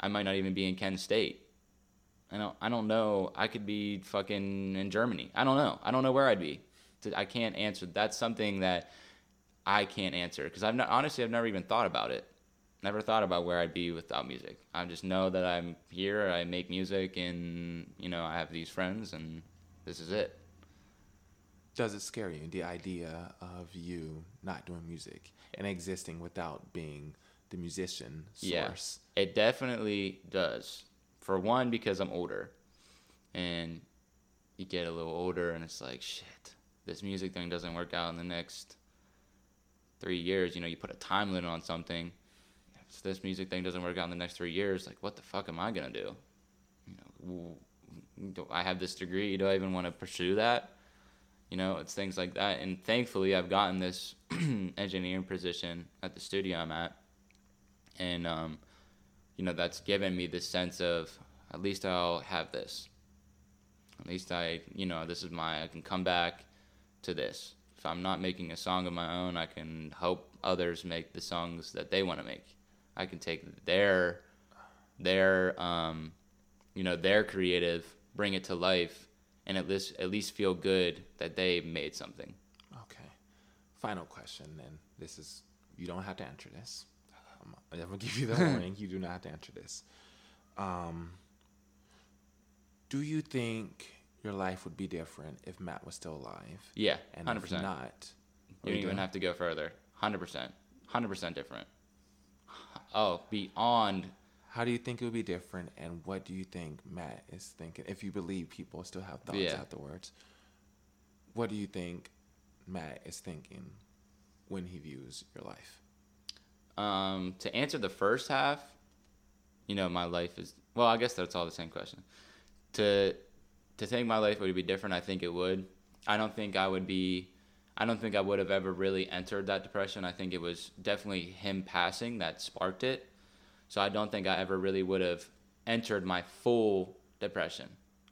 I might not even be in Kent State. I don't. I don't know. I could be fucking in Germany. I don't know. I don't know where I'd be. I can't answer. That's something that I can't answer because I've not honestly I've never even thought about it. Never thought about where I'd be without music. I just know that I'm here. I make music, and you know I have these friends, and this is it. Does it scare you the idea of you not doing music and existing without being the musician source? Yeah, it definitely does. For one, because I'm older, and you get a little older, and it's like shit. This music thing doesn't work out in the next three years. You know, you put a time limit on something. If this music thing doesn't work out in the next three years, like what the fuck am I gonna do? You know, do I have this degree? Do I even want to pursue that? You know, it's things like that. And thankfully, I've gotten this engineering position at the studio I'm at, and um, you know, that's given me this sense of at least I'll have this. At least I, you know, this is my. I can come back to this. If I'm not making a song of my own, I can help others make the songs that they want to make. I can take their their um, you know their creative bring it to life, and at least at least feel good that they made something. Okay. Final question, and this is you don't have to answer this. I'm, I'm gonna give you the warning. You do not have to answer this. Um, do you think your life would be different if Matt was still alive? Yeah, and hundred if percent. not, You don't even have to go further. Hundred percent. Hundred percent different. Oh, beyond How do you think it would be different, and what do you think Matt is thinking? If you believe people still have thoughts Yeah. afterwards, what do you think Matt is thinking when he views your life? Um, to answer the first half, you know, my life is well. I guess that's all the same question. To to think my life would be different, I think it would. I don't think I would be. I don't think I would have ever really entered that depression. I think it was definitely him passing that sparked it. So I don't think I ever really would have entered my full depression.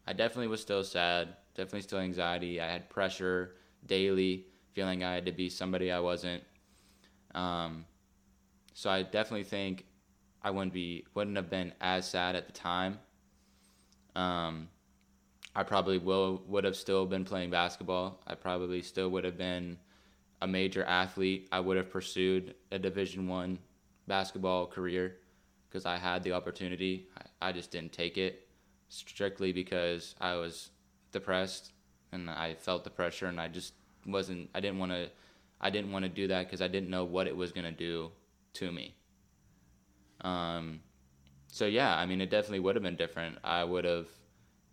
I definitely was still sad, definitely still anxiety. I had pressure daily, feeling I had to be somebody I wasn't. Um, so I definitely think I wouldn't be wouldn't have been as sad at the time. Um, I probably will would have still been playing basketball. I probably still would have been a major athlete. I would have pursued a Division One basketball career because I had the opportunity. I, I just didn't take it strictly because I was depressed and I felt the pressure and I just wasn't. I didn't want to. I didn't want to do that because I didn't know what it was gonna do to me. Um, so yeah, I mean, it definitely would have been different. I would have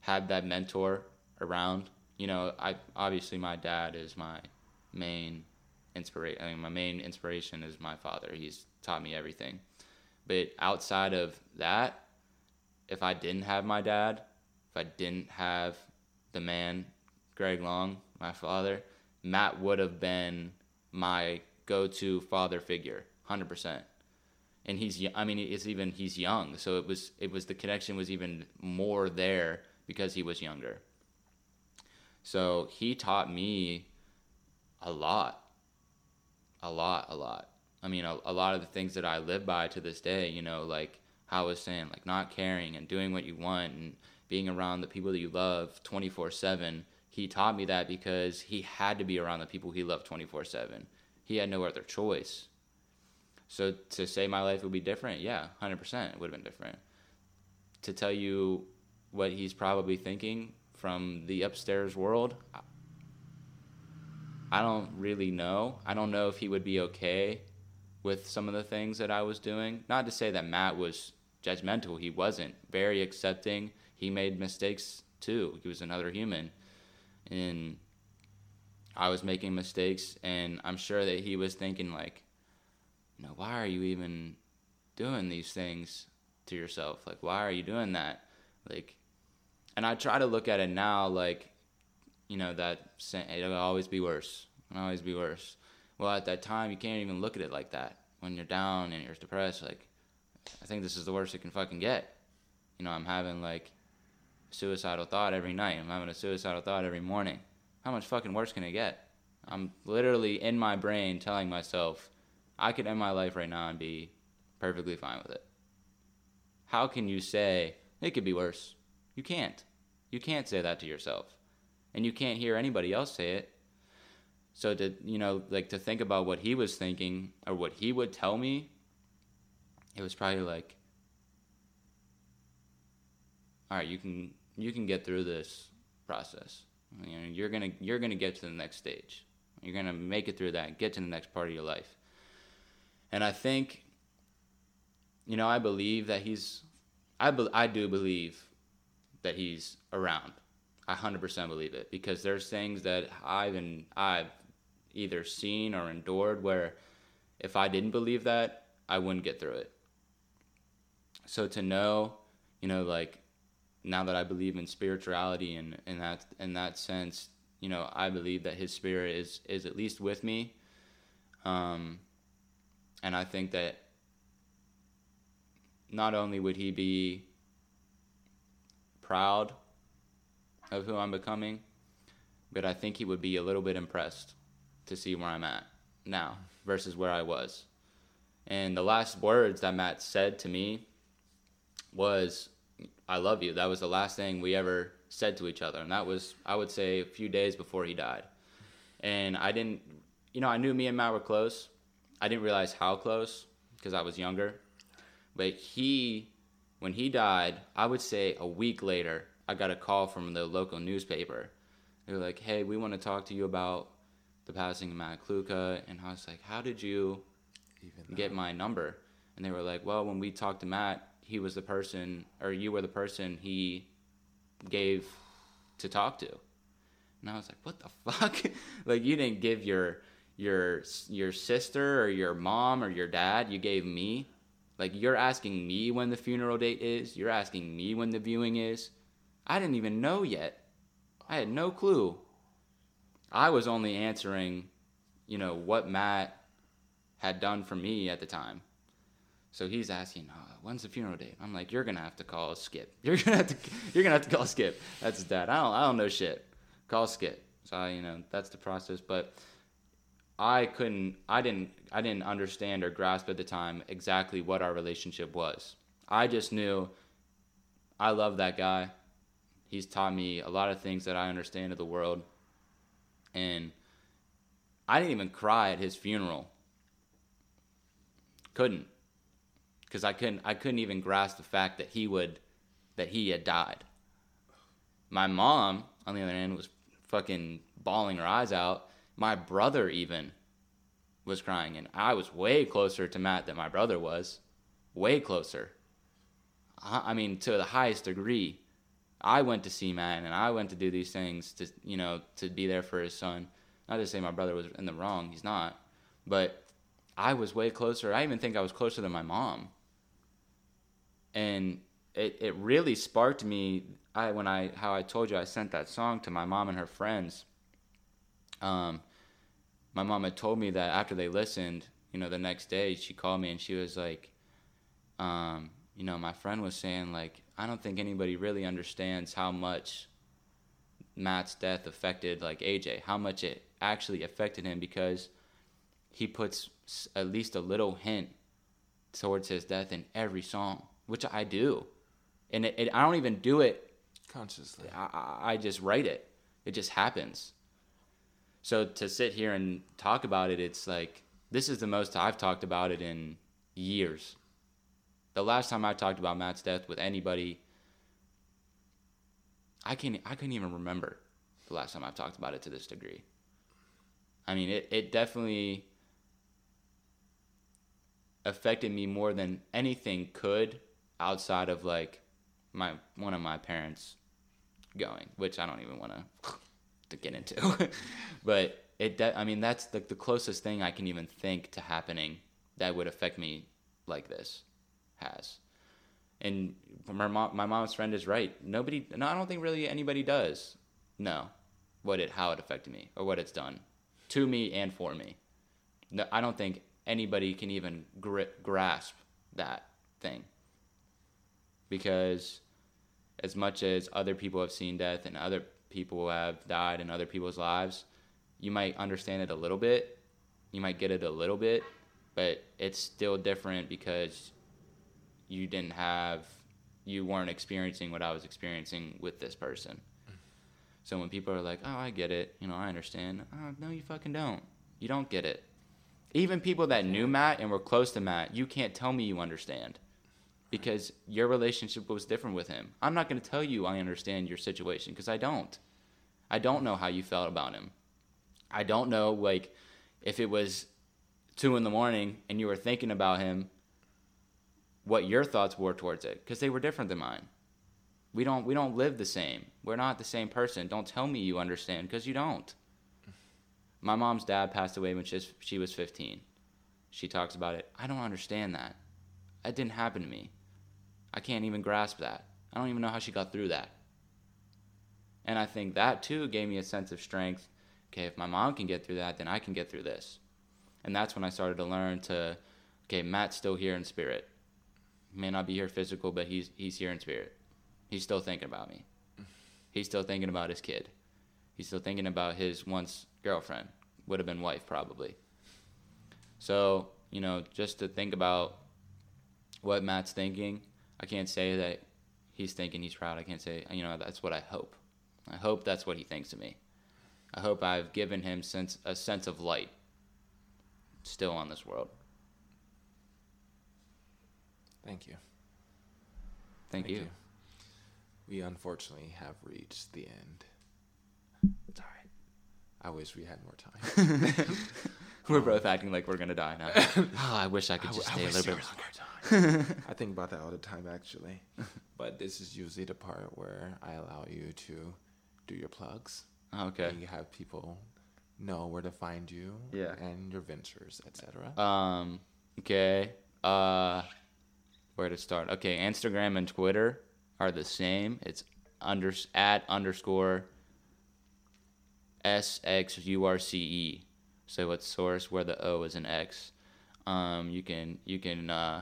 had that mentor around. You know, I obviously my dad is my main inspiration. I mean, my main inspiration is my father. He's taught me everything. But outside of that, if I didn't have my dad, if I didn't have the man, Greg Long, my father, Matt would have been my go-to father figure, hundred percent. And he's, I mean, it's even he's young, so it was, it was the connection was even more there because he was younger. So he taught me a lot, a lot, a lot. I mean, a, a lot of the things that I live by to this day, you know, like how I was saying, like not caring and doing what you want and being around the people that you love 24 7. He taught me that because he had to be around the people he loved 24 7. He had no other choice. So to say my life would be different, yeah, 100% it would have been different. To tell you what he's probably thinking from the upstairs world, I- I don't really know. I don't know if he would be okay with some of the things that I was doing. Not to say that Matt was judgmental, he wasn't. Very accepting. He made mistakes too. He was another human. And I was making mistakes, and I'm sure that he was thinking, like, you know, why are you even doing these things to yourself? Like, why are you doing that? Like, and I try to look at it now, like, you know, that it'll always be worse. It'll always be worse. Well, at that time, you can't even look at it like that. When you're down and you're depressed, like, I think this is the worst it can fucking get. you know, I'm having like suicidal thought every night. I'm having a suicidal thought every morning. How much fucking worse can it get? I'm literally in my brain telling myself, I could end my life right now and be perfectly fine with it. How can you say it could be worse? You can't. You can't say that to yourself. And you can't hear anybody else say it. So to, you know, like to think about what he was thinking or what he would tell me, it was probably like all right, you can you can get through this process. You know, you're gonna you're gonna get to the next stage. You're gonna make it through that, get to the next part of your life. And I think, you know, I believe that he's, I be, I do believe that he's around. I hundred percent believe it because there's things that I've and I've either seen or endured where if I didn't believe that, I wouldn't get through it. So to know, you know, like now that I believe in spirituality and in that in that sense, you know, I believe that His Spirit is is at least with me, um, and I think that not only would He be proud of who I'm becoming, but I think He would be a little bit impressed to see where I'm at now versus where I was. And the last words that Matt said to me was I love you. That was the last thing we ever said to each other. And that was, I would say, a few days before he died. And I didn't, you know, I knew me and Matt were close. I didn't realize how close because I was younger. But he, when he died, I would say a week later, I got a call from the local newspaper. They were like, hey, we want to talk to you about the passing of Matt Kluka. And I was like, how did you Even get my number? And they were like, well, when we talked to Matt, he was the person or you were the person he gave to talk to. And I was like, what the fuck? like you didn't give your your your sister or your mom or your dad, you gave me. Like you're asking me when the funeral date is, you're asking me when the viewing is. I didn't even know yet. I had no clue. I was only answering, you know, what Matt had done for me at the time. So he's asking, oh, when's the funeral date? I'm like, you're gonna have to call Skip. You're gonna have to, you're gonna have to call Skip. That's dad. I don't, I don't know shit. Call Skip. So I, you know, that's the process. But I couldn't, I didn't, I didn't understand or grasp at the time exactly what our relationship was. I just knew I love that guy. He's taught me a lot of things that I understand of the world. And I didn't even cry at his funeral. Couldn't because I couldn't I couldn't even grasp the fact that he would that he had died. My mom, on the other hand, was fucking bawling her eyes out. My brother even was crying, and I was way closer to Matt than my brother was, way closer. I mean, to the highest degree. I went to see Matt, and I went to do these things to you know to be there for his son. Not to say my brother was in the wrong; he's not. But I was way closer. I even think I was closer than my mom and it, it really sparked me I when I how I told you I sent that song to my mom and her friends. Um, my mom had told me that after they listened, you know, the next day she called me and she was like, um, you know, my friend was saying like, I don't think anybody really understands how much Matt's death affected like Ajay, how much it actually affected him because he puts at least a little hint towards his death in every song which I do, and it, it, I don't even do it consciously. I, I just write it. It just happens. So to sit here and talk about it, it's like this is the most I've talked about it in years. The last time I talked about Matt's death with anybody, I can I couldn't even remember the last time I've talked about it to this degree. I mean, it, it definitely affected me more than anything could outside of like my one of my parents going, which I don't even want to to get into. but it de- I mean that's the the closest thing I can even think to happening that would affect me like this has. And my mom, my mom's friend is right. Nobody, no, I don't think really anybody does know what it, how it affected me or what it's done to me and for me. No, I don't think anybody can even grip, grasp that thing because as much as other people have seen death and other people have died in other people's lives, you might understand it a little bit. You might get it a little bit, but it's still different because you didn't have, you weren't experiencing what I was experiencing with this person. So when people are like, "Oh, I get it," you know, I understand. Oh, no, you fucking don't. You don't get it. Even people that knew Matt and were close to Matt, you can't tell me you understand because your relationship was different with him. I'm not going to tell you I understand your situation because I don't. I don't know how you felt about him. I don't know like if it was two in the morning and you were thinking about him, what your thoughts were towards it because they were different than mine. We don't we don't live the same. We're not the same person. Don't tell me you understand because you don't. My mom's dad passed away when she was, she was 15. She talks about it. I don't understand that. That didn't happen to me. I can't even grasp that. I don't even know how she got through that. And I think that too gave me a sense of strength. Okay, if my mom can get through that, then I can get through this. And that's when I started to learn to, okay, Matt's still here in spirit. May not be here physical, but he's he's here in spirit. He's still thinking about me. He's still thinking about his kid. He's still thinking about his once girlfriend, would have been wife probably. So, you know, just to think about what Matt's thinking, I can't say that he's thinking he's proud. I can't say, you know, that's what I hope. I hope that's what he thinks of me. I hope I've given him sense a sense of light still on this world. Thank you. Thank, you. We unfortunately have reached the end. Sorry. I wish we had more time. We're both acting like we're gonna die now. oh, I wish I could just w- I stay a little bit longer. I think about that all the time, actually. But this is usually the part where I allow you to do your plugs. Okay. And you have people know where to find you. Yeah. And your ventures, etc. Um. Okay. Uh. Where to start? Okay. Instagram and Twitter are the same. It's under at underscore S X U R C E. So it's source where the O is an X. Um. You can you can uh,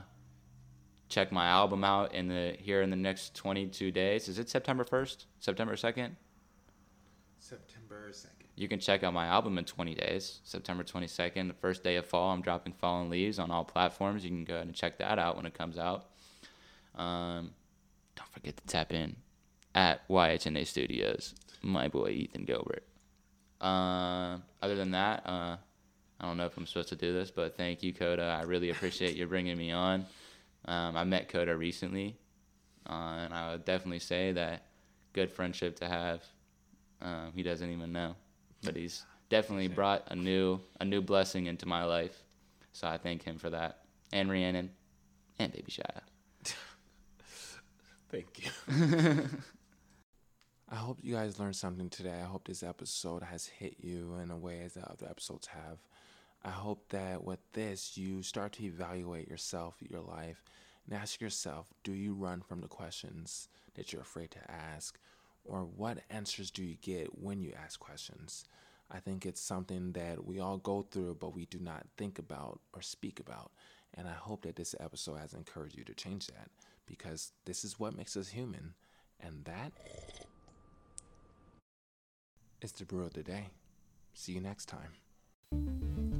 check my album out in the here in the next 22 days. Is it September 1st? September 2nd? September 2nd. You can check out my album in 20 days, September 22nd, the first day of fall. I'm dropping Fallen Leaves on all platforms. You can go ahead and check that out when it comes out. Um, don't forget to tap in at YHNA Studios, my boy Ethan Gilbert. Uh, other than that, uh, I don't know if I'm supposed to do this, but thank you, Coda. I really appreciate you bringing me on. Um, I met Coda recently, uh, and I would definitely say that good friendship to have. Um, he doesn't even know, but he's definitely brought a new a new blessing into my life. So I thank him for that, and Rhiannon, and Baby Shia. Thank you. I hope you guys learned something today. I hope this episode has hit you in a way as the other episodes have. I hope that with this, you start to evaluate yourself, your life, and ask yourself do you run from the questions that you're afraid to ask? Or what answers do you get when you ask questions? I think it's something that we all go through, but we do not think about or speak about. And I hope that this episode has encouraged you to change that because this is what makes us human. And that is the brew of the day. See you next time.